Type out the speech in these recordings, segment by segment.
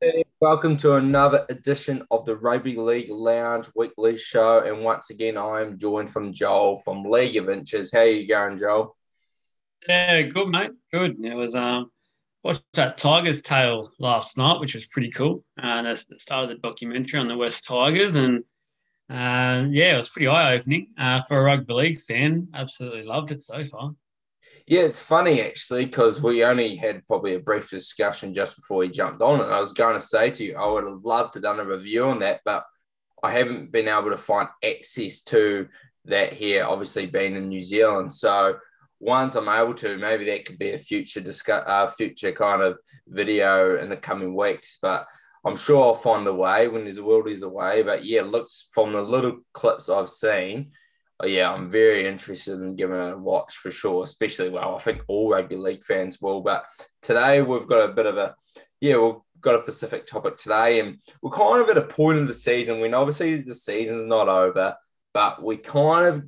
Hey, welcome to another edition of the Rugby League Lounge Weekly Show. And once again, I am joined from Joel from League of Inches. How you going, Joel? Yeah, good, mate. Good. It was um watched that Tigers tale last night, which was pretty cool. And uh, that's the start of the documentary on the West Tigers, and uh, yeah, it was pretty eye opening uh, for a rugby league fan. Absolutely loved it so far. Yeah, it's funny actually because we only had probably a brief discussion just before we jumped on, and I was going to say to you, I would have loved to done a review on that, but I haven't been able to find access to that here. Obviously, being in New Zealand, so once I'm able to, maybe that could be a future discuss, uh, future kind of video in the coming weeks. But I'm sure I'll find a way when there's a world is a way. But yeah, looks from the little clips I've seen, yeah, I'm very interested in giving it a watch for sure. Especially well, I think all rugby league fans will. But today we've got a bit of a yeah, we've got a specific topic today, and we're kind of at a point of the season when obviously the season's not over, but we kind of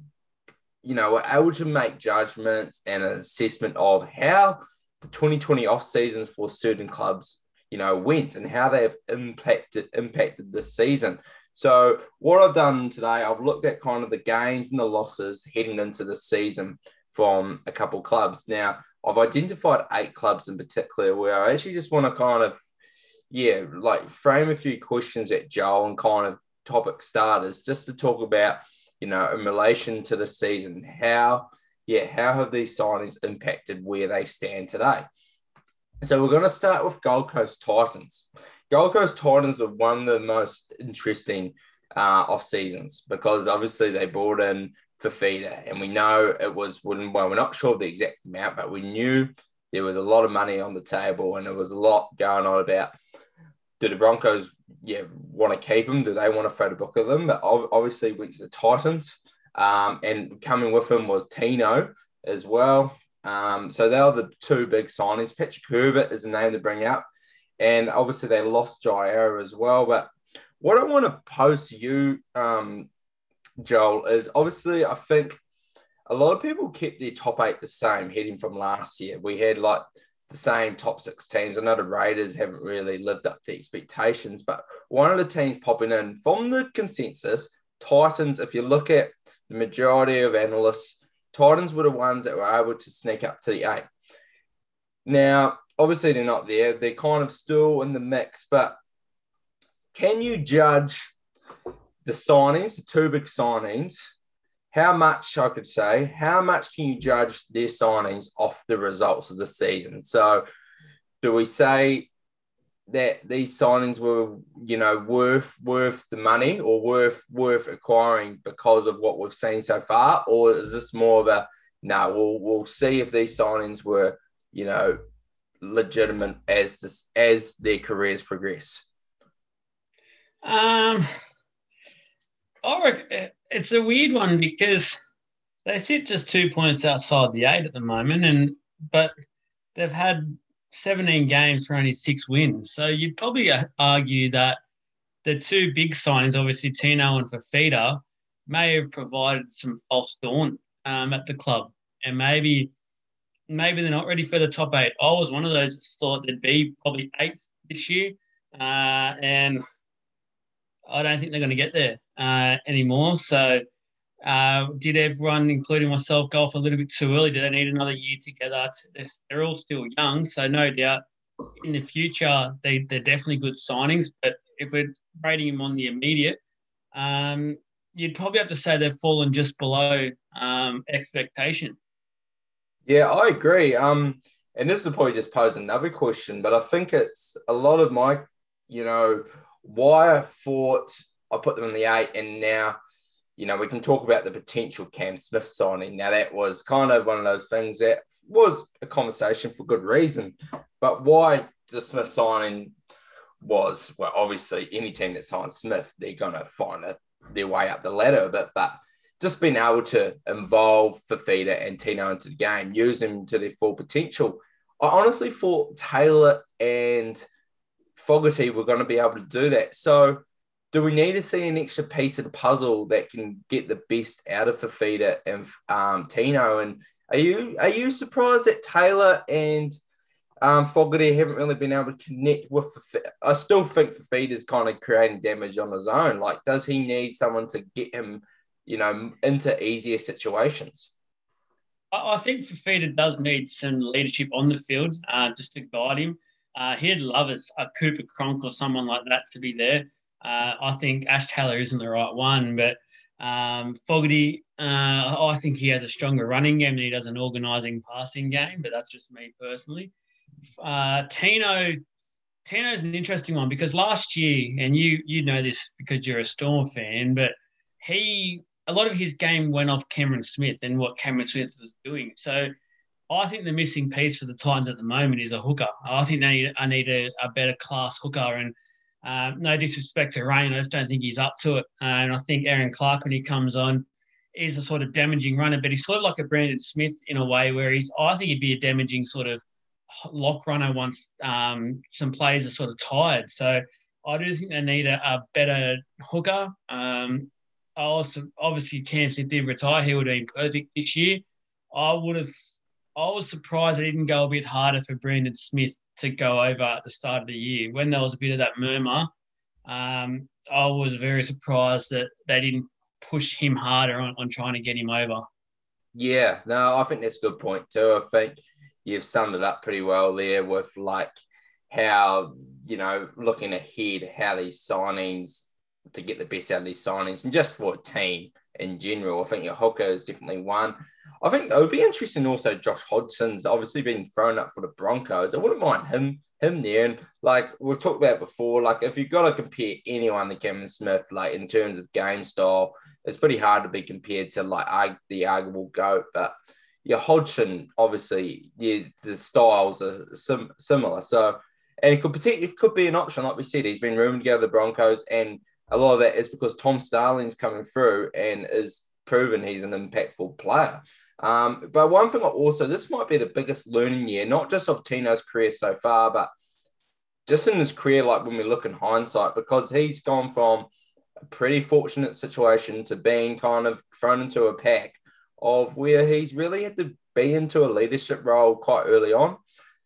you know, we're able to make judgments and an assessment of how the 2020 off seasons for certain clubs, you know, went and how they have impacted impacted this season. So what I've done today, I've looked at kind of the gains and the losses heading into the season from a couple clubs. Now I've identified eight clubs in particular where I actually just want to kind of, yeah, like frame a few questions at Joel and kind of topic starters just to talk about you know, in relation to the season, how, yeah, how have these signings impacted where they stand today? So we're going to start with Gold Coast Titans. Gold Coast Titans are one of the most interesting uh, off seasons because obviously they brought in Fifita, and we know it was when well, we're not sure of the exact amount, but we knew there was a lot of money on the table and there was a lot going on about do the Broncos yeah want to keep him? Do they want to throw the book at them? But obviously to the Titans, um, and coming with him was Tino as well. Um, so they are the two big signings. Patrick Herbert is a name to bring up, and obviously they lost Jair as well. But what I want to pose to you, um, Joel, is obviously I think a lot of people kept their top eight the same heading from last year. We had like the same top six teams. I know the Raiders haven't really lived up to expectations, but one of the teams popping in from the consensus, Titans, if you look at the majority of analysts, Titans were the ones that were able to sneak up to the eight. Now, obviously, they're not there. They're kind of still in the mix, but can you judge the signings, the two big signings, how much I could say, how much can you judge their signings off the results of the season? So, do we say that these signings were, you know, worth worth the money or worth worth acquiring because of what we've seen so far, or is this more of a no? We'll we'll see if these signings were, you know, legitimate as this, as their careers progress. Um, I it's a weird one because they sit just two points outside the eight at the moment, and but they've had 17 games for only six wins. So you'd probably argue that the two big signings, obviously Tino and Fifita, may have provided some false dawn um, at the club, and maybe maybe they're not ready for the top eight. I was one of those that thought they'd be probably eighth this year, uh, and I don't think they're going to get there uh, anymore. So, uh, did everyone, including myself, go off a little bit too early? Do they need another year together? They're all still young, so no doubt in the future they, they're definitely good signings. But if we're rating them on the immediate, um, you'd probably have to say they've fallen just below um, expectation. Yeah, I agree. Um, and this is probably just pose another question, but I think it's a lot of my, you know, why I thought I put them in the eight, and now, you know, we can talk about the potential Cam Smith signing. Now, that was kind of one of those things that was a conversation for good reason. But why the Smith signing was, well, obviously, any team that signs Smith, they're to find a, their way up the ladder a bit. But just being able to involve Fifita and Tino into the game, use them to their full potential. I honestly thought Taylor and Fogarty were going to be able to do that. So, do we need to see an extra piece of the puzzle that can get the best out of Fifita and um, Tino? And are you are you surprised that Taylor and Um, Fogarty haven't really been able to connect with. I still think is kind of creating damage on his own. Like, does he need someone to get him, you know, into easier situations? I think Fifita does need some leadership on the field uh, just to guide him. Uh, he'd love a, a Cooper Cronk or someone like that to be there. Uh, I think Ash Taylor isn't the right one, but um, Fogarty, uh, I think he has a stronger running game than he does an organising passing game, but that's just me personally. Uh, Tino, Tino's an interesting one because last year, and you you know this because you're a Storm fan, but he a lot of his game went off Cameron Smith and what Cameron Smith was doing. So I think the missing piece for the Titans at the moment is a hooker. I think they I need a, a better class hooker. And uh, no disrespect to Rein, I just don't think he's up to it. Uh, and I think Erin Clark, when he comes on, is a sort of damaging runner, but he's sort of like a Brandon Smith in a way where he's, I think he'd be a damaging sort of lock runner once um, some players are sort of tired. So I do think they need a, a better hooker. Um, also, obviously, Cam Smith did retire. He would have been perfect this year. I would have. I was surprised they didn't go a bit harder for Brandon Smith to go over at the start of the year when there was a bit of that murmur. Um, I was very surprised that they didn't push him harder on, on trying to get him over. Yeah, no, I think that's a good point too. I think you've summed it up pretty well there with like how you know looking ahead, how these signings to get the best out of these signings and just for a team in general. I think your hooker is definitely one. I think it would be interesting also Josh Hodgson's obviously been thrown up for the Broncos. I wouldn't mind him him there. And like we've talked about before, like if you've got to compare anyone to Kevin Smith, like in terms of game style, it's pretty hard to be compared to like the arguable GOAT. But yeah, Hodgson, obviously, yeah, the styles are sim- similar. So and it could potentially it could be an option, like we said. He's been rumored to go to the Broncos and a lot of that is because Tom Starling's coming through and is proven he's an impactful player. Um, but one thing I also, this might be the biggest learning year, not just of Tino's career so far, but just in his career, like when we look in hindsight, because he's gone from a pretty fortunate situation to being kind of thrown into a pack of where he's really had to be into a leadership role quite early on.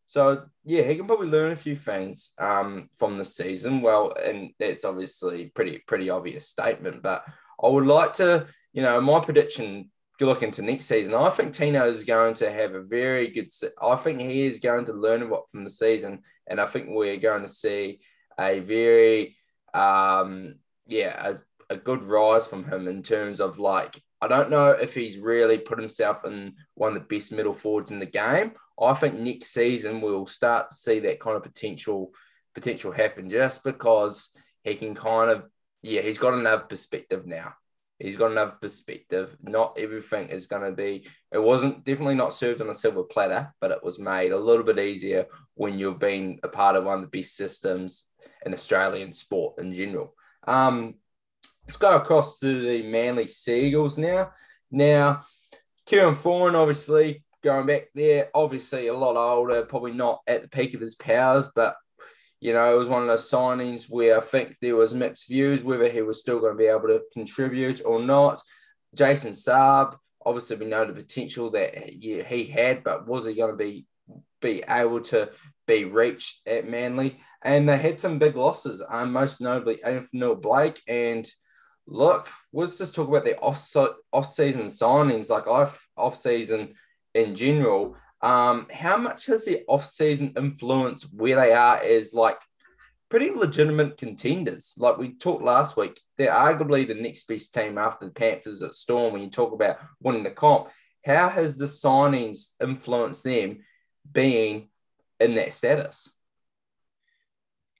So yeah, he can probably learn a few things um, from the season. Well, and that's obviously pretty pretty obvious statement. But I would like to, you know, my prediction look into next season. I think Tino is going to have a very good. I think he is going to learn a lot from the season, and I think we're going to see a very, um, yeah, a, a good rise from him in terms of like I don't know if he's really put himself in one of the best middle forwards in the game. I think next season we'll start to see that kind of potential potential happen just because he can kind of yeah he's got enough perspective now. He's got enough perspective. Not everything is going to be. It wasn't definitely not served on a silver platter, but it was made a little bit easier when you've been a part of one of the best systems in Australian sport in general. Um, let's go across to the Manly Sea Eagles now. Now, Kieran Foran, obviously, going back there, obviously a lot older, probably not at the peak of his powers, but you know, it was one of those signings where I think there was mixed views whether he was still going to be able to contribute or not. Jason Saab, obviously we know the potential that he had, but was he going to be be able to be reached at Manly? And they had some big losses, um, most notably Anthony Blake and look, let's just talk about the off off season signings, like off off season in general. Um, how much has the off season influence where they are as like pretty legitimate contenders? Like we talked last week, they're arguably the next best team after the Panthers at Storm. When you talk about winning the comp, how has the signings influenced them being in that status?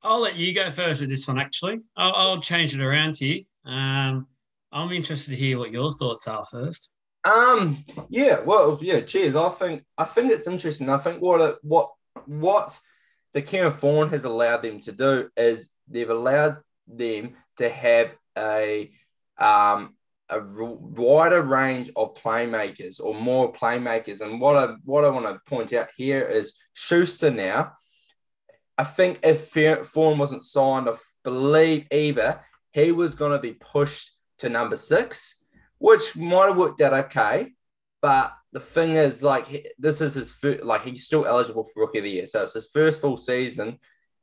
I'll let you go first with this one. Actually, I'll, I'll change it around here. Um, I'm interested to hear what your thoughts are first. Um, yeah, well, yeah, cheers. I think I think it's interesting. I think what what what the Kieran Foran has allowed them to do is they've allowed them to have a um a wider range of playmakers or more playmakers. And what I what I want to point out here is Schuster now. I think if Foran wasn't signed, I believe either he was going to be pushed to number six, which might have worked out okay. But the thing is, like, this is his first, like, he's still eligible for rookie of the year. So it's his first full season.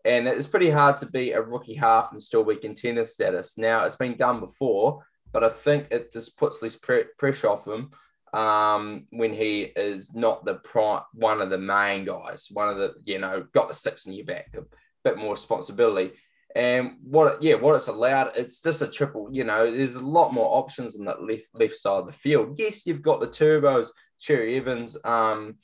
And it's pretty hard to be a rookie half and still be contender status. Now, it's been done before, but I think it just puts less pre- pressure off him um, when he is not the prime, one of the main guys, one of the, you know, got the six in your back, a bit more responsibility. And what, yeah, what it's allowed, it's just a triple. You know, there's a lot more options on that left left side of the field. Yes, you've got the turbos, Cherry Evans. Um,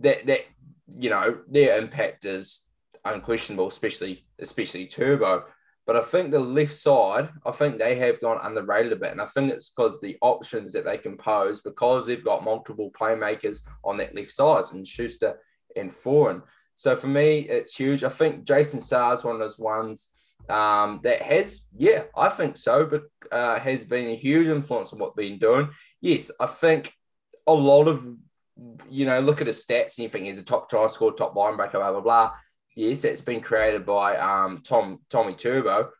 that that you know their impact is unquestionable, especially especially turbo. But I think the left side, I think they have gone underrated a bit, and I think it's because the options that they can pose because they've got multiple playmakers on that left side, and Schuster and Foran. So for me, it's huge. I think Jason Saab's one of those ones um, that has, yeah, I think so, but uh, has been a huge influence on what been doing. Yes, I think a lot of, you know, look at his stats and you think he's a top try scorer, top linebacker, blah, blah, blah. Yes, it's been created by um, Tom Tommy Turbo,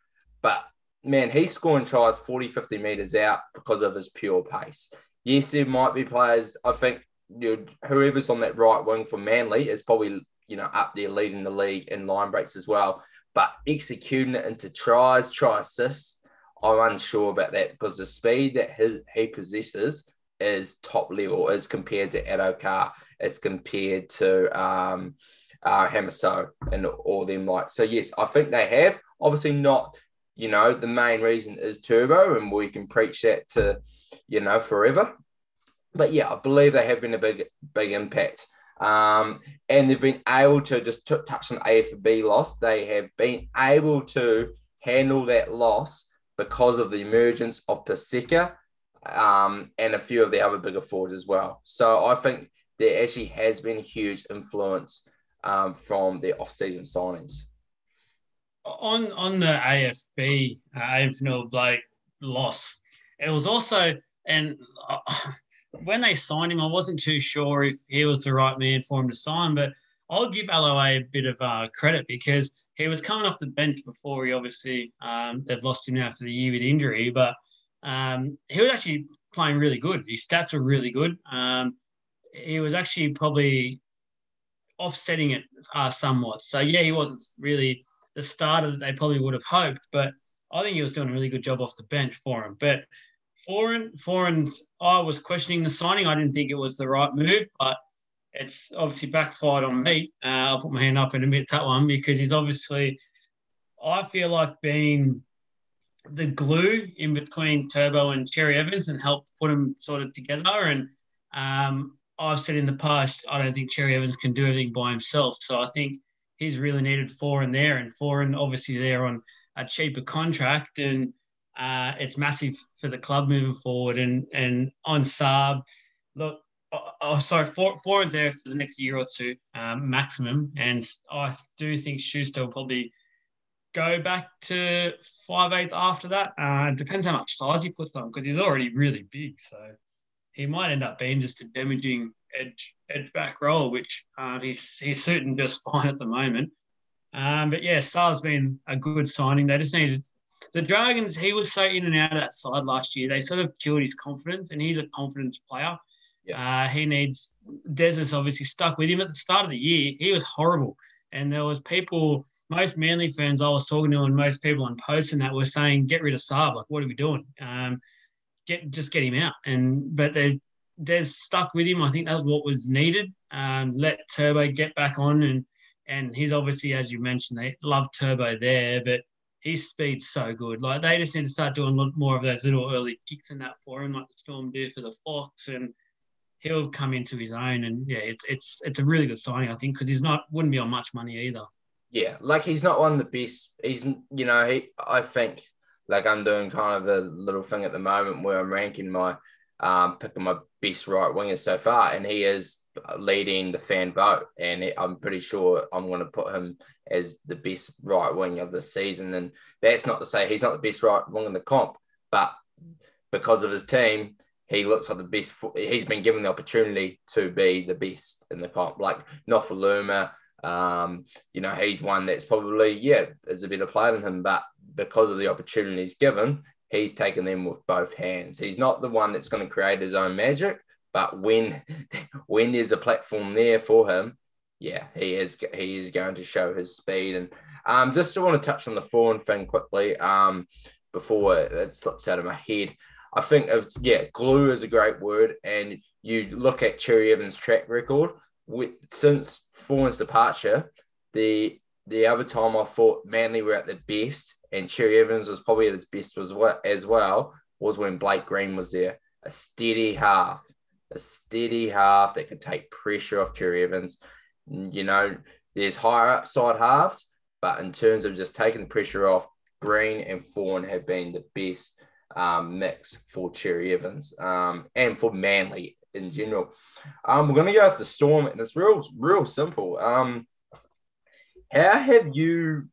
but man, he's scoring tries 40, 50 meters out because of his pure pace. Yes, there might be players, I think you whoever's on that right wing for Manly is probably you know, up there leading the league in line breaks as well. But executing it into tries, try assists, I'm unsure about that because the speed that he, he possesses is top level as compared to Addo-Carr, as compared to um, uh, Hamiso and all them like. So, yes, I think they have. Obviously, not, you know, the main reason is turbo, and we can preach that to, you know, forever. But yeah, I believe they have been a big, big impact. Um, and they've been able to just t- touch on AFB loss. They have been able to handle that loss because of the emergence of Paseka um, and a few of the other bigger forwards as well. So I think there actually has been huge influence um, from the off-season signings. On on the AFB, uh, AFB Blake loss, it was also and. Uh, when they signed him, I wasn't too sure if he was the right man for him to sign, but I'll give LOA a bit of uh, credit because he was coming off the bench before he obviously um, they've lost him now for the year with injury, but um, he was actually playing really good. His stats were really good. Um, he was actually probably offsetting it uh, somewhat. So yeah, he wasn't really the starter that they probably would have hoped, but I think he was doing a really good job off the bench for him. But Foran, Foran, I was questioning the signing. I didn't think it was the right move, but it's obviously backfired on me. Uh, I'll put my hand up and admit that one because he's obviously, I feel like being the glue in between Turbo and Cherry Evans and help put them sort of together. And um, I've said in the past, I don't think Cherry Evans can do everything by himself. So I think he's really needed Foran there, and Foran obviously there on a cheaper contract and uh, it's massive for the club moving forward. And and on Saab, look, oh, oh sorry, four, four there for the next year or two um, maximum. And I do think Schuster will probably go back to five five eighth after that. Uh, depends how much size he puts on because he's already really big. So he might end up being just a damaging edge edge back role, which uh, he's he's suiting just fine at the moment. Um, but yeah, Saab's been a good signing. They just needed the Dragons, he was so in and out of that side last year. They sort of killed his confidence, and he's a confidence player. Yeah. Uh, he needs Des obviously stuck with him at the start of the year. He was horrible, and there was people, most Manly fans I was talking to, and most people on posts and that were saying, "Get rid of Saab. Like, what are we doing? Um, get just get him out." And but they Des stuck with him. I think that's what was needed. Um, let Turbo get back on, and and he's obviously, as you mentioned, they love Turbo there, but his speed's so good. Like they just need to start doing more of those little early kicks in that for him, like the Storm do for the Fox, and he'll come into his own. And yeah, it's it's it's a really good signing, I think, because he's not wouldn't be on much money either. Yeah, like he's not one of the best. He's you know he I think like I'm doing kind of a little thing at the moment where I'm ranking my um picking my best right winger so far, and he is leading the fan vote, and I'm pretty sure I'm going to put him as the best right wing of the season. And that's not to say he's not the best right wing in the comp, but because of his team, he looks like the best. He's been given the opportunity to be the best in the comp, like Nofoaluma. Um, you know, he's one that's probably yeah is a better player than him, but because of the opportunities given, he's taken them with both hands. He's not the one that's going to create his own magic, But when when there's a platform there for him, yeah, he is he is going to show his speed. And um, just to want to touch on the foreign thing quickly um, before it slips out of my head. I think of yeah, glue is a great word, and you look at Cherry Evans' track record with, since Foran's departure. The the other time I thought Manly were at the best, and Cherry Evans was probably at his best as well, as well was when Blake Green was there. A steady half, a steady half that could take pressure off Cherry Evans. You know, there's higher upside halves, but in terms of just taking the pressure off, Green and Foran have been the best um, mix for Cherry Evans um, and for Manly in general. Um, we're going to go with the Storm, and it's real, real simple. Um, how have you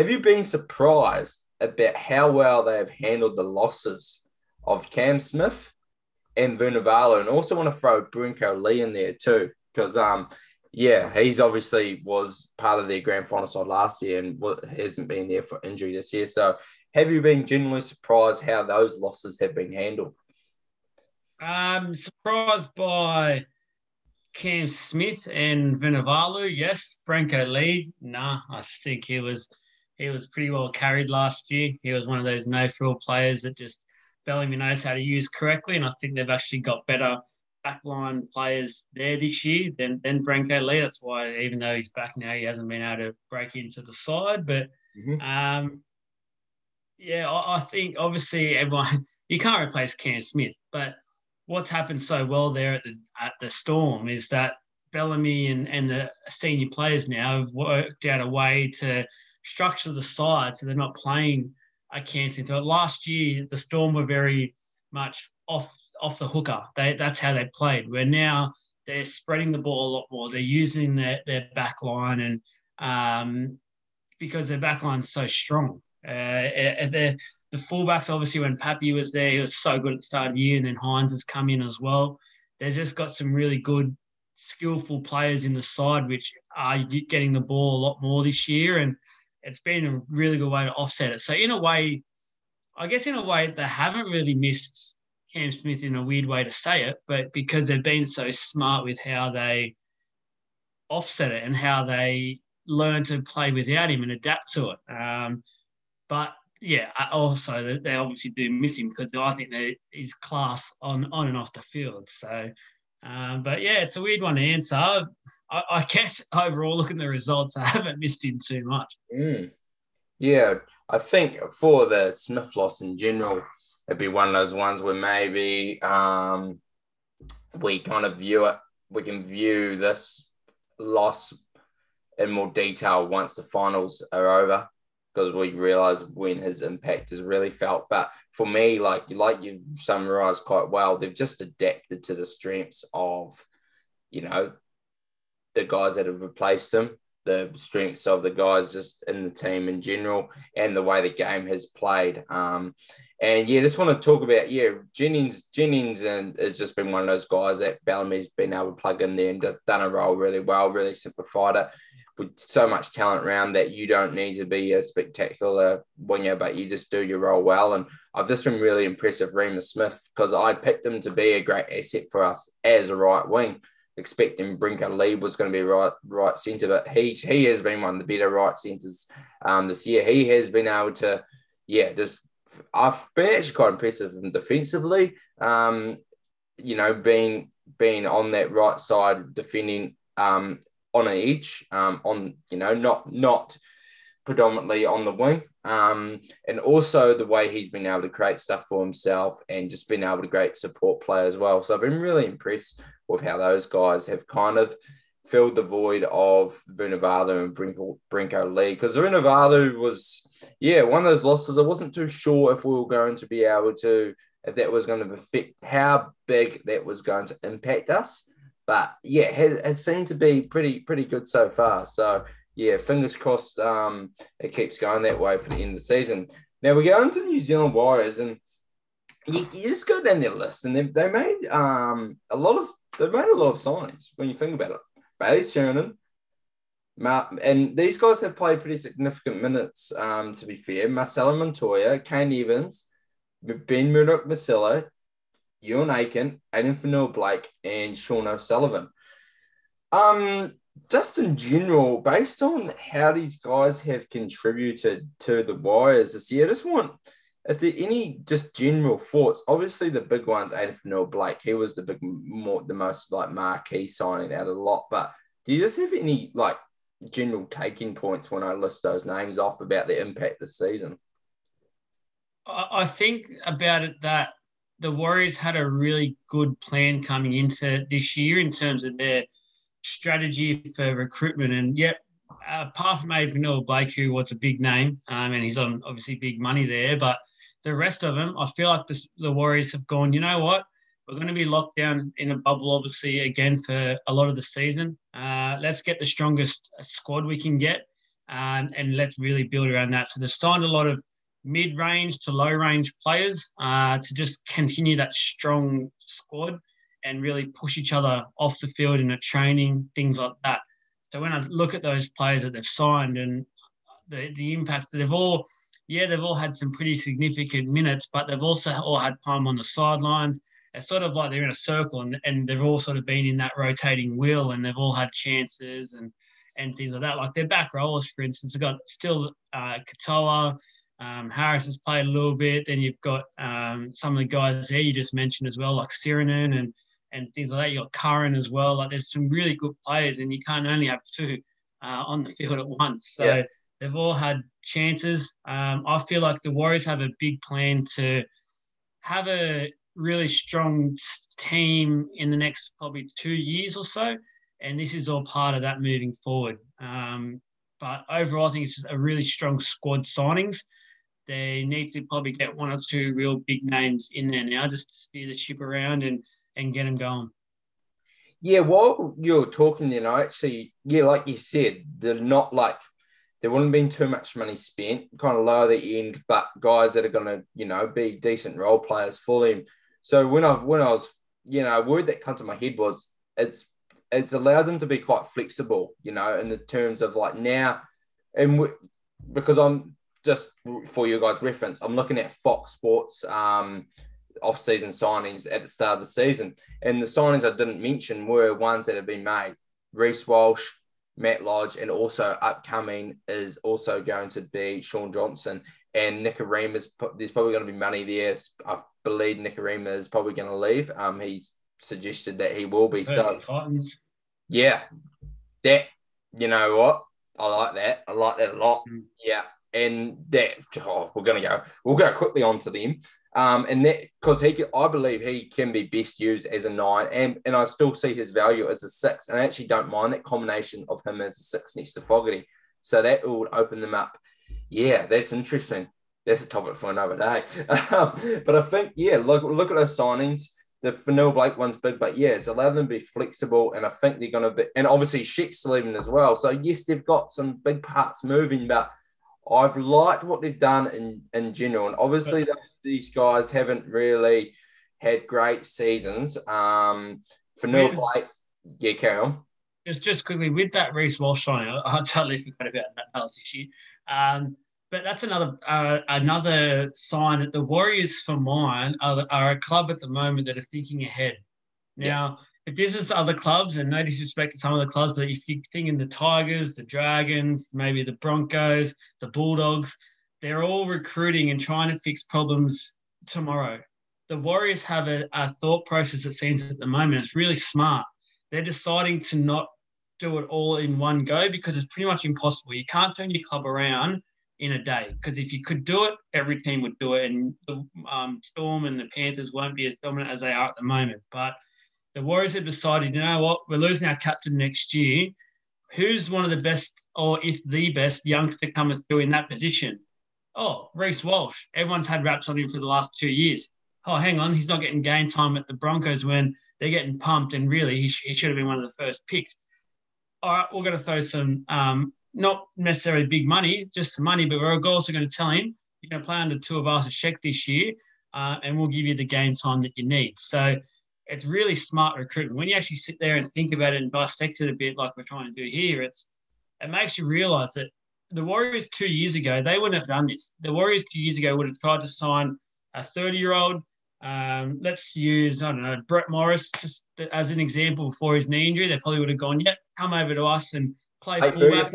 have you been surprised about how well they have handled the losses of Cam Smith and Vunivalu, and also want to throw Brenko Lee in there too, because um, yeah, he's obviously was part of their grand final side last year and hasn't been there for injury this year. So, have you been genuinely surprised how those losses have been handled? I'm surprised by Cam Smith and Vunivalu. Yes, Brenko Lee. Nah, I think he was he was pretty well carried last year. He was one of those no frill players that just Bellamy knows how to use correctly, and I think they've actually got better backline players there this year than than Brenko Lee. That's why even though he's back now, he hasn't been able to break into the side. But mm-hmm. um, yeah, I, I think obviously everyone you can't replace Cam Smith, but what's happened so well there at the at the Storm is that Bellamy and, and the senior players now have worked out a way to structure the side so they're not playing a Canton. So last year the Storm were very much off off the hooker. They, that's how they played. Where now they're spreading the ball a lot more. They're using their, their back line and um, because their back line's so strong. Uh, the fullbacks, obviously, when Pappy was there, he was so good at the start of the year, and then Hynes has come in as well. They've just got some really good, skillful players in the side, which are getting the ball a lot more this year, and it's been a really good way to offset it. So, in a way, I guess in a way, they haven't really missed Cam Smith in a weird way to say it, but because they've been so smart with how they offset it and how they learn to play without him and adapt to it. Um, but yeah, also they obviously do miss him because I think that he's class on on and off the field. So, um, but yeah, it's a weird one to answer. I, I, guess overall, looking at the results, I haven't missed him too much. Mm. Yeah, I think for the Smith loss in general, it'd be one of those ones where maybe um, we kind of view it. We can view this loss in more detail once the finals are over because we realize when his impact is really felt. But for me, like like you've summarized quite well, they've just adapted to the strengths of, you know, the guys that have replaced him, the strengths of the guys just in the team in general, and the way the game has played. Um, and yeah, just want to talk about yeah, Jennings. Jennings and has just been one of those guys that Bellamy's been able to plug in there and just done a role really well, really simplified it with so much talent around that you don't need to be a spectacular winger, but you just do your role well. And I've just been really impressed with Reimis Smith because I picked him to be a great asset for us as a right wing, expecting Brenko Lee was going to be right right centre, but he he has been one of the better right centres um, this year. He has been able to, yeah, just I've been actually quite impressed with him defensively. Um, you know, being being on that right side defending um, on edge, um, on you know, not not predominantly on the wing, um, and also the way he's been able to create stuff for himself and just been able to great support play as well. So I've been really impressed with how those guys have kind of filled the void of Vunivalu and Brenko, Brenko Lee because Vunivalu was, yeah, one of those losses. I wasn't too sure if we were going to be able to, if that was going to affect how big that was going to impact us. But yeah, it has, seemed to be pretty pretty good so far. So yeah, fingers crossed um, it keeps going that way for the end of the season. Now we go into the New Zealand Warriors, and you, you just go down their list, and they, they made um, a lot of they made a lot of signings when you think about it. Bailey Sironen, and these guys have played pretty significant minutes. Um, to be fair, Marcelo Montoya, Kane Evans, Ben Murdoch Masila, Euan Aitken, Addin Fonua-Blake, and Sean O'Sullivan. Um, just in general, based on how these guys have contributed to the Warriors this year, I just want if there any just general thoughts. Obviously, the big ones, Addin Fonua-Blake, he was the big, more the most like marquee signing out of the lot. But do you just have any like general taking points when I list those names off about the impact this season? I think about it that the Warriors had a really good plan coming into this year in terms of their strategy for recruitment. And yep, apart from Addin Fonua-Blake, who was a big name, um, and he's on obviously big money there, but the rest of them, I feel like the, the Warriors have gone, you know what? We're going to be locked down in a bubble, obviously, again for a lot of the season. Uh, let's get the strongest squad we can get um, and let's really build around that. So they've signed a lot of mid range to low range players uh, to just continue that strong squad and really push each other off the field in a training, things like that. So when I look at those players that they've signed and the, the impact they've all, yeah, they've all had some pretty significant minutes, but they've also all had time on the sidelines. It's sort of like they're in a circle and, and they've all sort of been in that rotating wheel and they've all had chances and and things like that. Like their back rollers, for instance, have got still uh, Katoa, um, Harris has played a little bit. Then you've got um, some of the guys there you just mentioned as well, like Sironen and and things like that. You've got Curran as well. Like there's some really good players, and you can't only have two uh, on the field at once. So yeah. they've all had chances. Um, I feel like the Warriors have a big plan to have a really strong team in the next probably two years or so, and this is all part of that moving forward. Um, but overall, I think it's just a really strong squad signings they need to probably get one or two real big names in there now just to steer the ship around and and get them going. Yeah, while you're talking, you know, actually, yeah, like you said, they're not like there wouldn't have been too much money spent, kind of lower the end, but guys that are going to, you know, be decent role players for him. So when I when I was, you know, a word that comes to my head was it's it's allowed them to be quite flexible, you know, in the terms of like now, and because I'm just for you guys' reference, I'm looking at Fox Sports um, off-season signings at the start of the season, and the signings I didn't mention were ones that have been made: Reece Walsh, Matt Lodge, and also upcoming is also going to be Shaun Johnson and Nikorima. There's probably going to be money there. I believe Nikorima is probably going to leave. Um, he's suggested that he will be. So, Titans. yeah, that you know what I like that. I like that a lot. Mm. Yeah and that oh, we're going to go. We'll go quickly on to them. Um, and that because he, I believe he can be best used as a nine, and and I still see his value as a six, and I actually don't mind that combination of him as a six next to Fogarty. So that would open them up. Yeah, that's interesting. That's a topic for another day. But I think yeah, look look at those signings. The Fonua-Blake one's big, but yeah, it's allowed them to be flexible, and I think they're going to be. And obviously, Sheck's leaving as well. So yes, they've got some big parts moving, but I've liked what they've done in, in general. And obviously, those, these guys haven't really had great seasons. Um, for no play, yeah, carry on. Just, just quickly with that Reece Walsh signing, I, I totally forgot about that. That was issue. Um, but that's another uh, another sign that the Warriors, for mine, are, are a club at the moment that are thinking ahead. Now, if this is other clubs, and no disrespect to some of the clubs, but if you're thinking the Tigers, the Dragons, maybe the Broncos, the Bulldogs, they're all recruiting and trying to fix problems tomorrow. The Warriors have a, a thought process that seems at the moment it's really smart. They're deciding to not do it all in one go because it's pretty much impossible. You can't turn your club around in a day because if you could do it, every team would do it, and the um, Storm and the Panthers won't be as dominant as they are at the moment. But the Warriors have decided, you know what, we're losing our captain next year. Who's one of the best, or if the best, youngster coming through in that position? Oh, Reece Walsh. Everyone's had raps on him for the last two years. Oh, hang on, he's not getting game time at the Broncos when they're getting pumped, and really, he, sh- he should have been one of the first picks. All right, we're going to throw some, um, not necessarily big money, just some money, but we're also going to tell him you're going to play under two of us at this year, uh, and we'll give you the game time that you need. So it's really smart recruitment. When you actually sit there and think about it and dissect it a bit, like we're trying to do here, it's it makes you realize that the Warriors two years ago they wouldn't have done this. The Warriors two years ago would have tried to sign a 30 year old Um, let's use, I don't know, Brett Morris just as an example before his knee injury. They probably would have gone, yeah, come over to us and play hey, fullback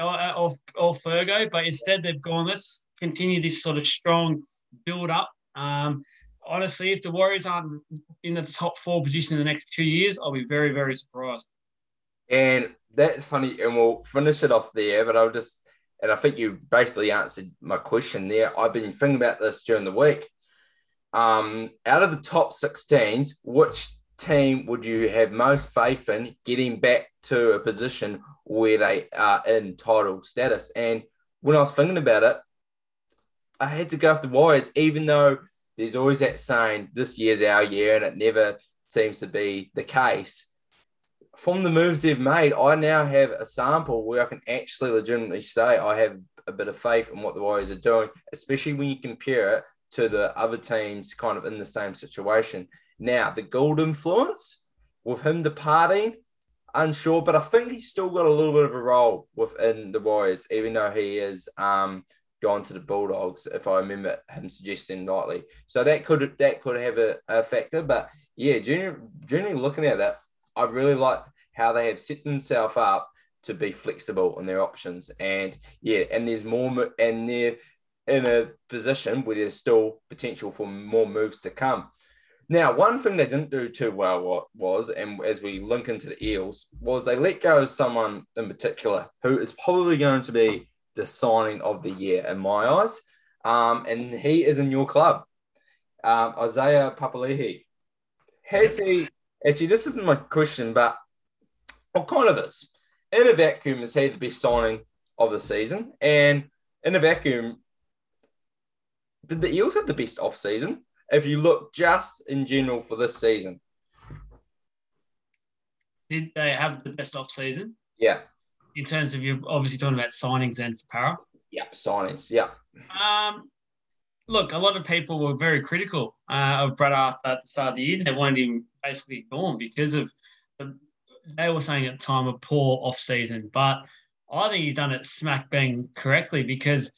or, or, or Fergo. But instead, they've gone, let's continue this sort of strong build up. Um, honestly, if the Warriors aren't in the top four position in the next two years, I'll be very, very surprised. And that's funny, and we'll finish it off there. But I'll just, and I think you basically answered my question there. I've been thinking about this during the week. Um, out of the top 16s, which team would you have most faith in getting back to a position where they are in title status? And when I was thinking about it, I had to go with the Warriors, even though there's always that saying, this year's our year, and it never seems to be the case from the moves they've made, I now have a sample where I can actually legitimately say I have a bit of faith in what the Warriors are doing, especially when you compare it to the other teams kind of in the same situation. Now, the Gould influence with him departing, unsure, but I think he's still got a little bit of a role within the Warriors, even though he is um, gone to the Bulldogs, if I remember him suggesting rightly. So that could that could have a, a factor. But yeah, generally, generally looking at that, I really like how they have set themselves up to be flexible in their options. And yeah, and there's more, and they're in a position where there's still potential for more moves to come. Now, one thing they didn't do too well was, and as we link into the Eels, was they let go of someone in particular who is probably going to be the signing of the year in my eyes. Um, and he is in your club, um, Isaiah Papali'i. Has he Actually, this isn't my question, but well, kind of is. In a vacuum, is he the best signing of the season? And in a vacuum, did the Eels have the best off season? If you look just in general for this season, did they have the best off season? Yeah. In terms of you're obviously talking about signings and for Parra. Yeah, signings. Yeah. Um, look, a lot of people were very critical uh, of Brad Arthur at the start of the year. They wanted him basically gone because of the, they were saying at the time a poor off season. But I think he's done it smack bang correctly because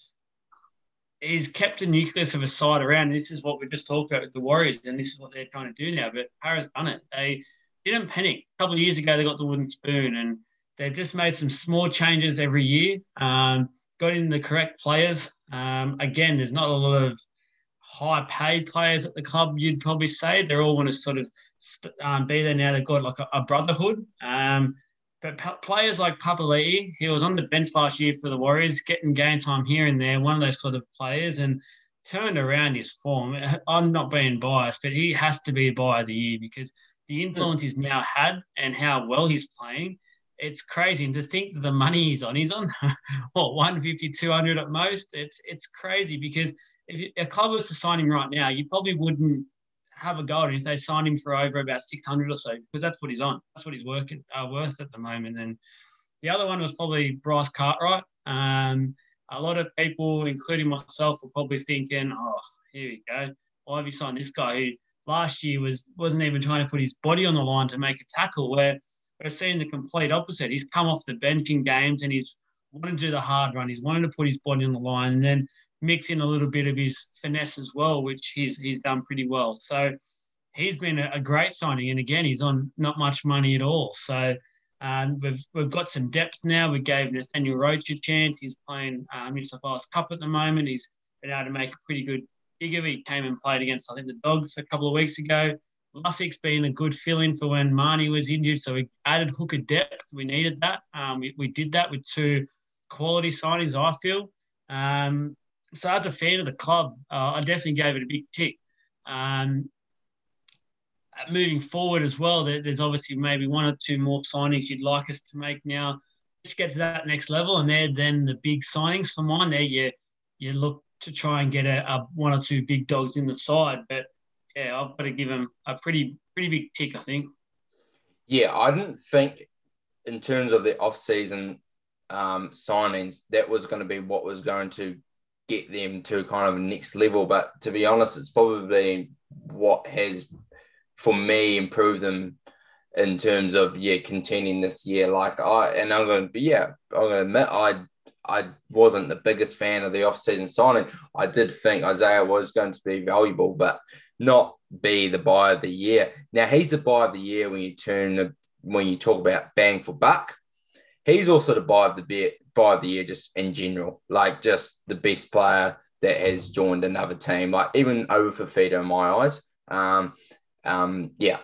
he's kept a nucleus of a side around. This is what we just talked about with the Warriors, and this is what they're trying to do now. But Parra's done it. They didn't panic. A couple of years ago, they got the wooden spoon, and they've just made some small changes every year. Um, got in the correct players. Um, again, there's not a lot of high paid players at the club, you'd probably say. They're all want to sort of um, be there now. They've got like a, a brotherhood. Um, but players like Papali'i, he was on the bench last year for the Warriors, getting game time here and there, one of those sort of players, and turned around his form. I'm not being biased, but he has to be of the year because the influence he's now had and how well he's playing it's crazy. And to think that the money he's on, he's on what 150, 200 at most. It's it's crazy because if a club was to sign him right now, you probably wouldn't have a go and if they signed him for over about 600 or so because that's what he's on. That's what he's working uh, worth at the moment. And the other one was probably Bryce Cartwright. Um, a lot of people, including myself, were probably thinking, "Oh, here we go. Why have you signed this guy who last year was wasn't even trying to put his body on the line to make a tackle?" Where we're seeing the complete opposite. He's come off the bench in games and he's wanted to do the hard run. He's wanted to put his body on the line, and then mix in a little bit of his finesse as well, which he's he's done pretty well. So he's been a, a great signing, and again, he's on not much money at all. So um, we've we've got some depth now. We gave Nathaniel Roache a chance. He's playing um, New South Wales Cup at the moment. He's been able to make a pretty good figure. He came and played against I think the Dogs a couple of weeks ago. Lussick's been a good fill-in for when Mahoney was injured, so we added hooker depth. We needed that. Um, we, we did that with two quality signings, I feel. Um, so as a fan of the club, uh, I definitely gave it a big tick. Um, moving forward as well, there's obviously maybe one or two more signings you'd like us to make now. Just get to that next level, and they're then the big signings for mine. There, you you look to try and get a, a one or two big dogs in the side, but yeah, I've got to give them a pretty pretty big tick, I think. Yeah, I didn't think in terms of the off-season um, signings that was going to be what was going to get them to kind of next level. But to be honest, it's probably what has, for me, improved them in terms of yeah contending this year. Like I and I'm going to yeah I'm going to admit I I wasn't the biggest fan of the off-season signing. I did think Isaiah was going to be valuable, but not be the buy of the year. Now he's the buy of the year when you turn when you talk about bang for buck. He's also the buy of the bit buy of the year just in general, like just the best player that has joined another team, like even over Fifita in my eyes. Um, um, yeah.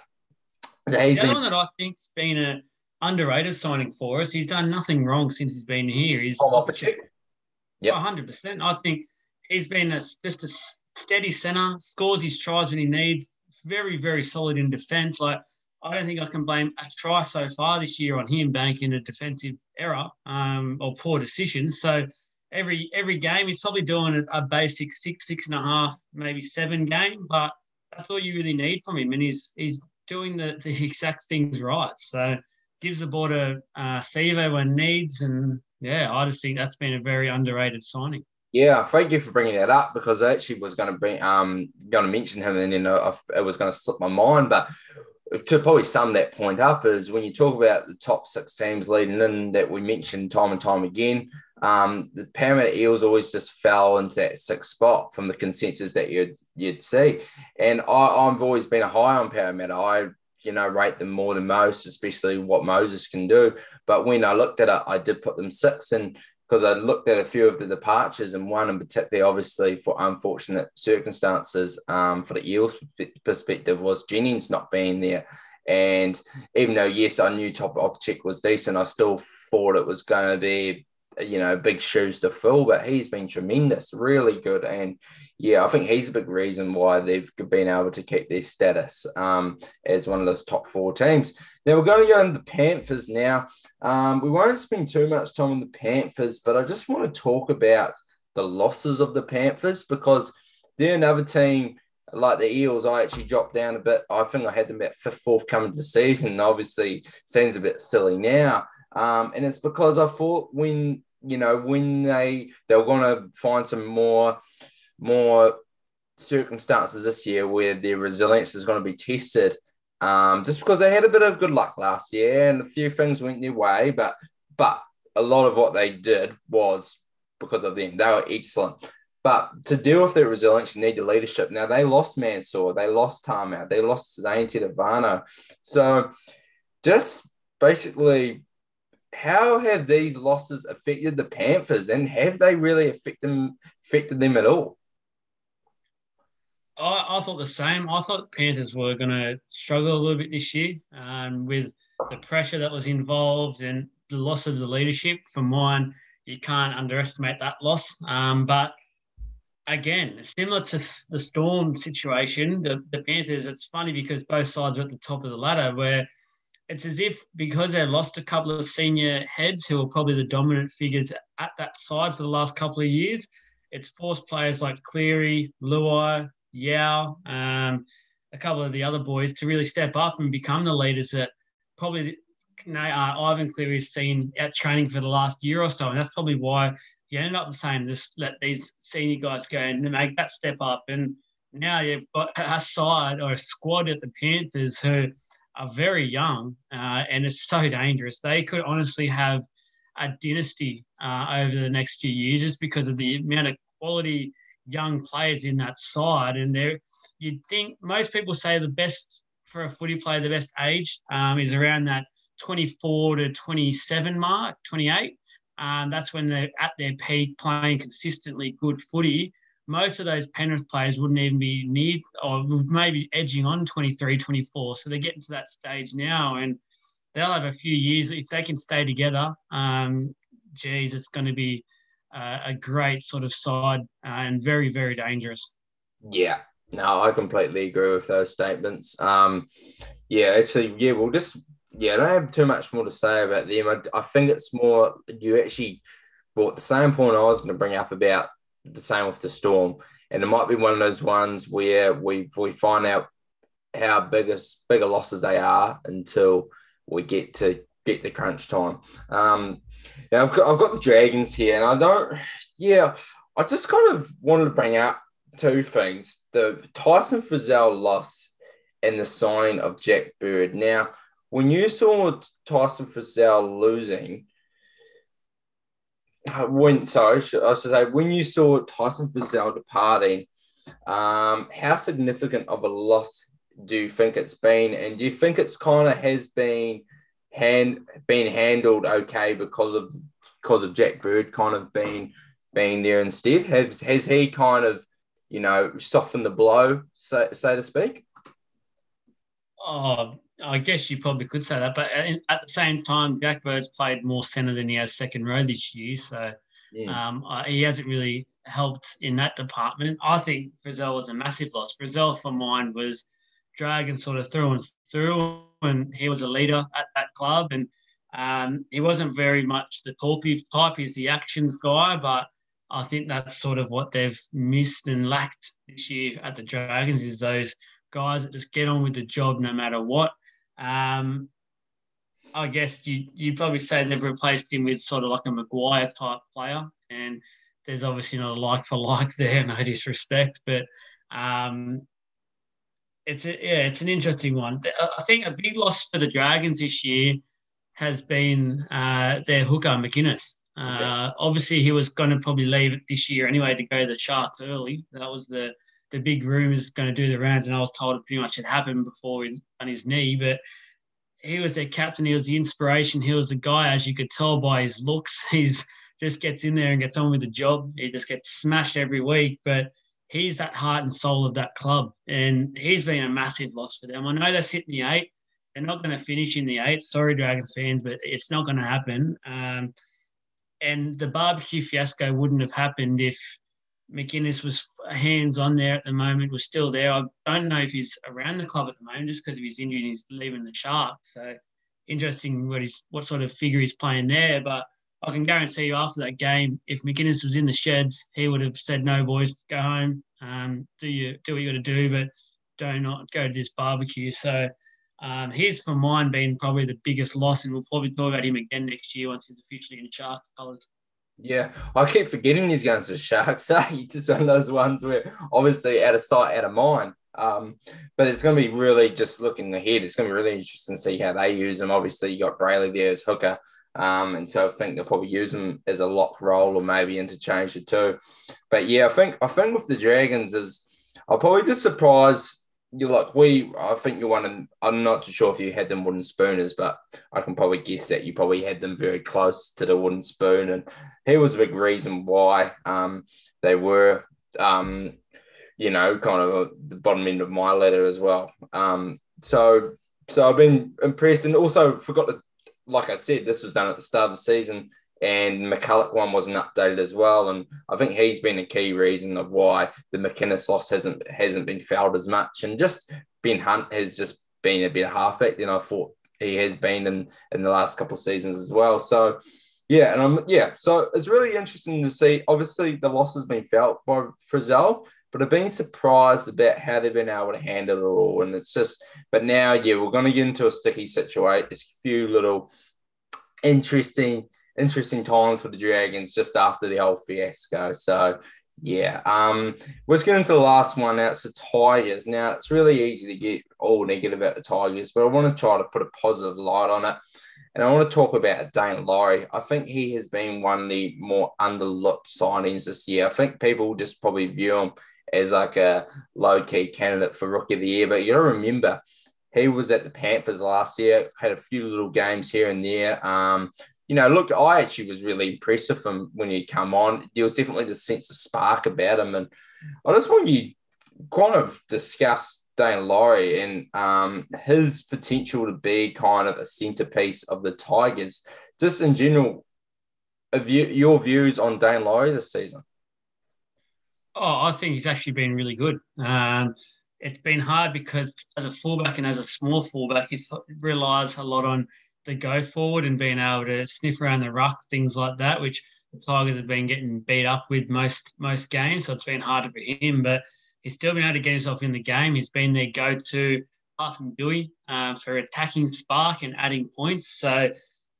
So he's the been, one that I think's been a underrated signing for us. He's done nothing wrong since he's been here. He's yeah, hundred percent. I think he's been a, just a steady center, scores his tries when he needs. Very, very solid in defence. Like I don't think I can blame a try so far this year on him banking a defensive error um, or poor decisions. So every every game he's probably doing a, a basic six, six and a half, maybe seven game, but that's all you really need from him, and he's he's doing the, the exact things right. So gives the ball to uh, Sivo when needs, and yeah, I just think that's been a very underrated signing. Yeah, thank you for bringing that up because I actually was going to bring um going to mention him, and then uh, it was going to slip my mind, but to probably sum that point up is when you talk about the top six teams leading in that we mentioned time and time again, um, the Parramatta Eels always just fell into that sixth spot from the consensus that you'd you'd see. And I, I've always been a high on Parramatta. I you know rate them more than most, especially what Moses can do. But when I looked at it, I did put them six, and because I looked at a few of the departures, and one in particular, obviously for unfortunate circumstances um, for the Eels perspective, was Jennings not being there. And even though yes, I knew Tom Opacic was decent, I still thought it was going to be you know, big shoes to fill, but he's been tremendous, really good. And yeah, I think he's a big reason why they've been able to keep their status um, as one of those top four teams. Now we're going to go into the Panthers now. Um, we won't spend too much time on the Panthers, but I just want to talk about the losses of the Panthers because they're another team like the Eels, I actually dropped down a bit. I think I had them at fifth, fourth coming to season. Obviously, seems a bit silly now. Um, and it's because I thought when you know, when they they're going to find some more more circumstances this year where their resilience is going to be tested. Um, just because they had a bit of good luck last year and a few things went their way, but but a lot of what they did was because of them. They were excellent. But to deal with their resilience, you need the leadership. Now they lost Mansour, they lost Tamou, they lost Zane Tetevano. So just basically how have these losses affected the Panthers, and have they really affected them, affected them at all? I, I thought the same. I thought the Panthers were going to struggle a little bit this year um, with the pressure that was involved and the loss of the leadership. For mine, you can't underestimate that loss. Um, but again, similar to the Storm situation, the, the Panthers, it's funny because both sides are at the top of the ladder where – it's as if because they lost a couple of senior heads who are probably the dominant figures at that side for the last couple of years, it's forced players like Cleary, Luai, Yeo, um, a couple of the other boys to really step up and become the leaders that probably uh, Ivan Cleary has seen at training for the last year or so. And that's probably why you ended up saying just let these senior guys go and make that step up. And now you've got a side or a squad at the Panthers who – are very young uh, and it's so dangerous. They could honestly have a dynasty uh, over the next few years just because of the amount of quality young players in that side. And there, you'd think most people say the best for a footy player, the best age um, is around that 24 to 27 mark, 28. Um, that's when they're at their peak, playing consistently good footy most of those Penrith players wouldn't even be near or maybe edging on 23, 24. So they're getting to that stage now and they'll have a few years. If they can stay together, um, geez, it's going to be uh, a great sort of side uh, and very, very dangerous. Yeah. No, I completely agree with those statements. Um, yeah, actually, yeah, we'll just, yeah, I don't have too much more to say about them. I, I think it's more, you actually brought the same point I was going to bring up about the same with the Storm. And it might be one of those ones where we we find out how biggest bigger losses they are until we get to get the crunch time. Um, now I've got I've got the Dragons here, and I don't. Yeah, I just kind of wanted to bring up two things: the Tyson Frizell loss and the signing of Jack Bird. Now, when you saw Tyson Frizell losing, when sorry, I should say when you saw Tyson Frizell departing, um, how significant of a loss do you think it's been, and do you think it's kind of has been hand been handled okay because of because of Jack Bird kind of being being there instead? Has has he kind of you know softened the blow, so so to speak? Oh, I guess you probably could say that, but at the same time, Jack Bird's played more centre than he has second row this year, so yeah. um, he hasn't really helped in that department. I think Frizell was a massive loss. Frizell, for mine, was dragging sort of through and through, and he was a leader at that club, and um, he wasn't very much the talky type. He's the actions guy, but I think that's sort of what they've missed and lacked this year at the Dragons is those guys that just get on with the job no matter what. Um, I guess you you probably say they've replaced him with sort of like a Maguire type player, and there's obviously not a like for like there, no disrespect, but um, it's a, yeah, it's an interesting one. I think a big loss for the Dragons this year has been uh, their hooker McInnes. Uh, obviously, he was going to probably leave it this year anyway to go to the Sharks early. That was the the big rumours going to do the rounds, and I was told it pretty much had happened before he, on his knee. But he was their captain. He was the inspiration. He was the guy, as you could tell by his looks. He's just gets in there and gets on with the job. He just gets smashed every week. But he's that heart and soul of that club, and he's been a massive loss for them. I know they're sitting the eight. They're not going to finish in the eight. Sorry, Dragons fans, but it's not going to happen. Um, and the barbecue fiasco wouldn't have happened if McInnes was hands on there at the moment, was still there. I don't know if he's around the club at the moment just because of his injury and he's leaving the Sharks. So interesting what he's what sort of figure he's playing there. But I can guarantee you after that game, if McInnes was in the sheds, he would have said, No, boys, go home. Um, do you do what you gotta do, but do not not go to this barbecue. So um, he's for mine been probably the biggest loss, and we'll probably talk about him again next year once he's officially in Sharks colours. Yeah, I keep forgetting he's going to Sharks. It's just one of those ones where obviously out of sight, out of mind. Um, but it's going to be really just looking ahead. It's going to be really interesting to see how they use him. Obviously, you got Brailey there as hooker. Um, and so I think they'll probably use him as a lock role or maybe interchange the two. But yeah, I think I think with the Dragons is I'll probably just surprise you like we I think you won and I'm not too sure if you had them wooden spooners, but I can probably guess that you probably had them very close to the wooden spoon. And here was a big reason why um, they were um, you know, kind of the bottom end of my ladder as well. Um, so so I've been impressed and also forgot to like I said, this was done at the start of the season and McCullough one wasn't updated as well. And I think he's been a key reason of why the McInnes loss hasn't hasn't been felt as much. And just Ben Hunt has just been a bit halfback than I thought he has been in in the last couple of seasons as well. So yeah, and I'm yeah, so it's really interesting to see. Obviously, the loss has been felt by Frizell, but I've been surprised about how they've been able to handle it all. And it's just, but now, yeah, we're going to get into a sticky situation. A few little interesting interesting times for the Dragons just after the whole fiasco. So yeah, um, let's get into the last one now. It's the Tigers. Now it's really easy to get all negative about the Tigers, but I want to try to put a positive light on it. And I want to talk about Daine Laurie. I think he has been one of the more underlooked signings this year. I think people just probably view him as like a low key candidate for Rookie of the Year, but you got to remember he was at the Panthers last year, had a few little games here and there. Um, you know, look, I actually was really impressed with him when he come on. There was definitely the sense of spark about him. And I just want you kind of discuss Daine Laurie and um, his potential to be kind of a centerpiece of the Tigers. Just in general, view, your views on Daine Laurie this season? Oh, I think he's actually been really good. Um, it's been hard because as a fullback and as a small fullback, he's relies a lot on the go forward and being able to sniff around the ruck, things like that, which the Tigers have been getting beat up with most most games. So it's been harder for him, but he's still been able to get himself in the game. He's been their go-to apart from Doueihi uh, for attacking spark and adding points. So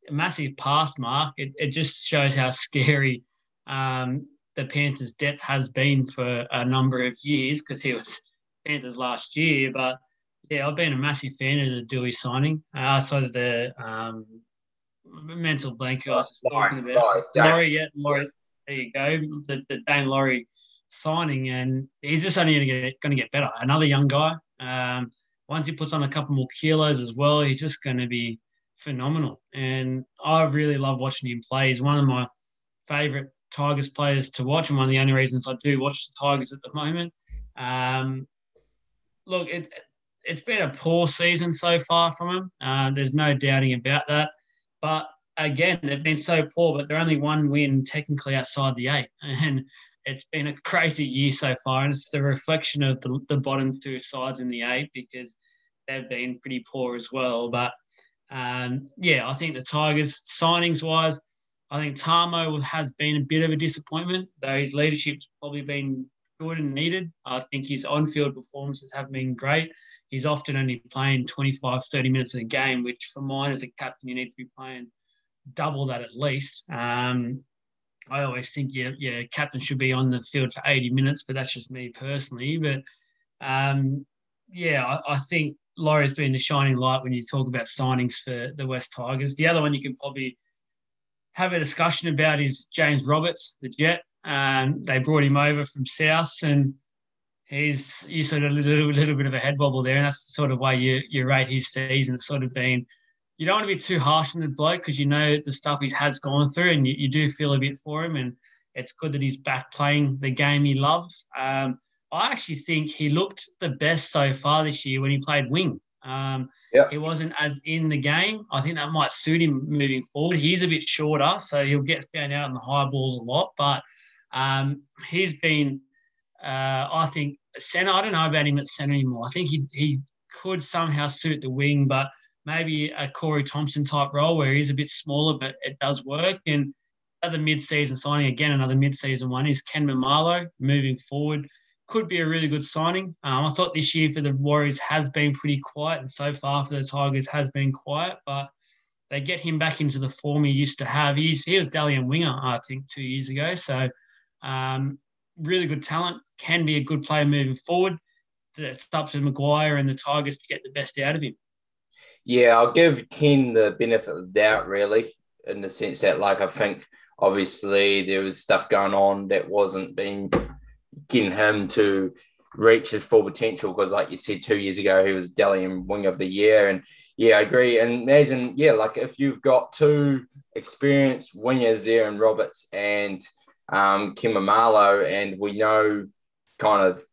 a massive pass mark. It, it just shows how scary um, the Panthers' depth has been for a number of years because he was Panthers last year, but yeah, I've been a massive fan of the Doueihi signing. I saw the um, mental blank. I was just talking about Laurie, Laurie yeah, Laurie. There you go. The, the Daine Laurie signing, and he's just only going to get going to get better. Another young guy. Um, once he puts on a couple more kilos as well, he's just going to be phenomenal. And I really love watching him play. He's one of my favourite Tigers players to watch, and one of the only reasons I do watch the Tigers at the moment. Um, look, it, it's been a poor season so far from them. Uh, there's no doubting about that. But again, they've been so poor, but they're only one win technically outside the eight. And it's been a crazy year so far. And it's the reflection of the, the bottom two sides in the eight because they've been pretty poor as well. But um, yeah, I think the Tigers, signings wise, I think Tamou has been a bit of a disappointment, though his leadership's probably been good and needed. I think his on field performances have been great. He's often only playing 25, 30 minutes in a game, which for mine as a captain, you need to be playing double that at least. Um, I always think, yeah, yeah, captain should be on the field for 80 minutes, but that's just me personally. But um, yeah, I, I think Laurie's been the shining light when you talk about signings for the West Tigers. The other one you can probably have a discussion about is James Roberts, the Jet. Um, they brought him over from South, and he's you sort of a little, little bit of a head wobble there, and that's the sort of way you you rate his season. It's sort of been you don't want to be too harsh on the bloke because you know the stuff he has gone through, and you, you, do feel a bit for him. And it's good that he's back playing the game he loves. Um, I actually think he looked the best so far this year when he played wing. Um, yeah. He wasn't as in the game. I think that might suit him moving forward. He's a bit shorter, so he'll get found out on the high balls a lot. But um, he's been, uh, I think, centre. I don't know about him at centre anymore. I think he he could somehow suit the wing, but maybe a Corey Thompson type role where he's a bit smaller, but it does work. And another mid-season signing again, another mid-season one is Ken Maumalo moving forward. Could be a really good signing. Um, I thought this year for the Warriors has been pretty quiet, and so far for the Tigers has been quiet. But they get him back into the form he used to have. He's he was Dally M winger, I think, two years ago. So um, really good talent, can be a good player moving forward. It's up to Maguire and the Tigers to get the best out of him. Yeah, I'll give Ken the benefit of the doubt, really, in the sense that, like, I think obviously there was stuff going on that wasn't being getting him to reach his full potential because, like you said, two years ago he was Dally M Wing of the Year, and yeah, I agree. And imagine, yeah, like if you've got two experienced wingers there in Roberts and um, Ken Maumalo, and we know kind of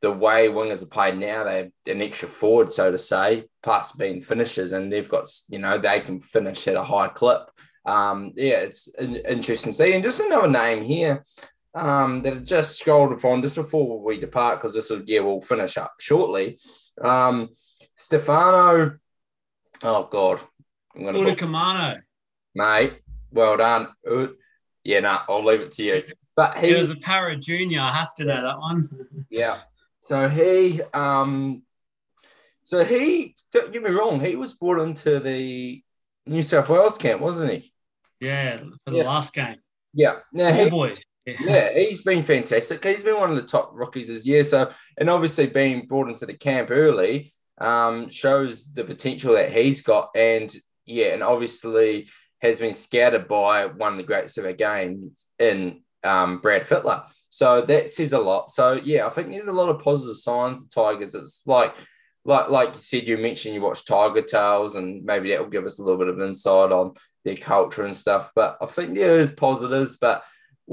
the way wingers are played now, they have an extra forward, so to say, plus being finishers, and they've got, you know, they can finish at a high clip. Um, yeah, it's interesting to see. And just another name here um, that I just scrolled upon just before we depart, because this will, yeah, we'll finish up shortly. Um, Stefano, oh God. I'm gonna Utoikamanu. Mate, well done. Yeah, no, nah, I'll leave it to you. But he, he was a Parra junior. I have to know that one. yeah. So he, um, so he, don't get me wrong, he was brought into the New South Wales camp, wasn't he? Yeah, for the yeah. last game. Yeah. Now, oh, he, boy. Yeah. he's been fantastic. He's been one of the top rookies this year. So, and obviously being brought into the camp early um, shows the potential that he's got. And yeah, and obviously has been scouted by one of the greats of our games in um, Brad Fittler. So that says a lot. So yeah, I think there's a lot of positive signs of Tigers. It's like like like you said, you mentioned you watch Tiger Tales, and maybe that will give us a little bit of insight on their culture and stuff. But I think there is positives, but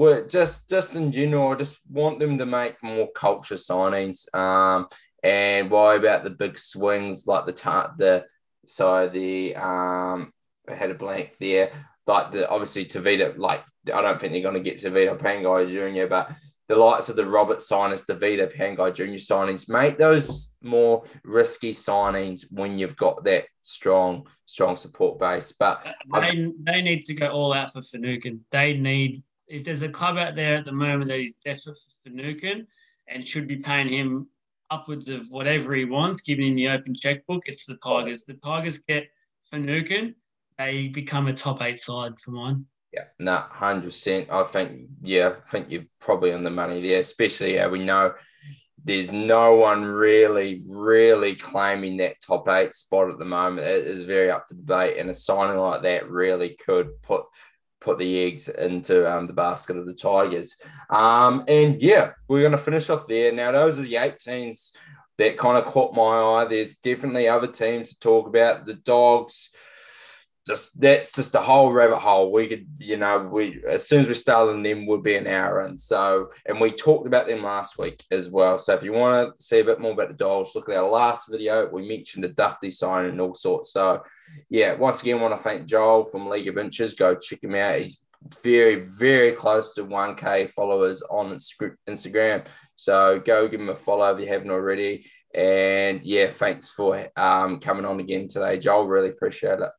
we're just just in general, I just want them to make more culture signings. Um, and why about the big swings like the tar- the so the um I had a blank there. Like the obviously Tevita, like I don't think they're going to get Tevita Pangai Jr., but the likes of the Robert signers, Tevita Pangai Jr. signings, make those more risky signings when you've got that strong, strong support base. But they, they need to go all out for Finucane. They need if there's a club out there at the moment that is desperate for Finucane and should be paying him upwards of whatever he wants, giving him the open checkbook, it's the Tigers. The Tigers get Finucane they become a top eight side for mine. Yeah, no, hundred percent. I think yeah, I think you're probably on the money there, especially how we know there's no one really, really claiming that top eight spot at the moment. It is very up to debate, and a signing like that really could put put the eggs into um, the basket of the Tigers. Um, and yeah, we're going to finish off there. Now, those are the eight teams that kind of caught my eye. There's definitely other teams to talk about. The Dogs just that's just a whole rabbit hole. We could, you know, we as soon as we start on them would be an hour. And so, and we talked about them last week as well. So if you want to see a bit more about the Dogs, look at our last video. We mentioned the Dufty sign and all sorts. So yeah, once again, want to thank Joel from League of Inches. Go check him out. He's very, very close to 1K followers on Instagram. So go give him a follow if you haven't already. And yeah, thanks for um, coming on again today, Joel. Really appreciate it.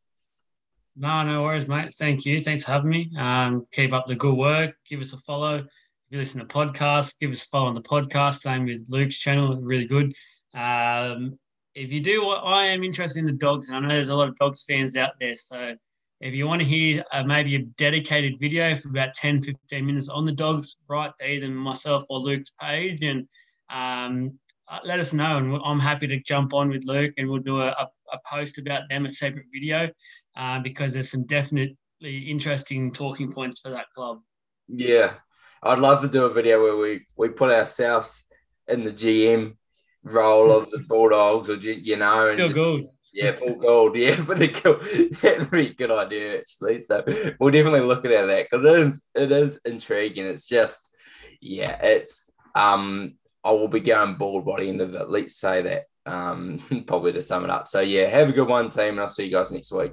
No, no worries, mate. Thank you. Thanks for having me. Um, keep up the good work. Give us a follow. If you listen to podcasts, give us a follow on the podcast. Same with Luke's channel. Really good. Um, if you do, I am interested in the dogs, and I know there's a lot of dogs fans out there. So if you want to hear uh, maybe a dedicated video for about 10, 15 minutes on the dogs, write to either myself or Luke's page and um, uh, let us know. And I'm happy to jump on with Luke and we'll do a, a post about them, a separate video uh, because there's some definitely interesting talking points for that club. Yeah, I'd love to do a video where we we put ourselves in the GM role of the Bulldogs, or you know, and Phil Gould. Yeah, Phil Gould. Yeah, but. That'd be a good idea, actually. So we'll definitely look at that because it is it is intriguing. It's just, yeah, it's um I will be going bald by the end of it. Let's say that um probably to sum it up. So yeah, have a good one, team, and I'll see you guys next week.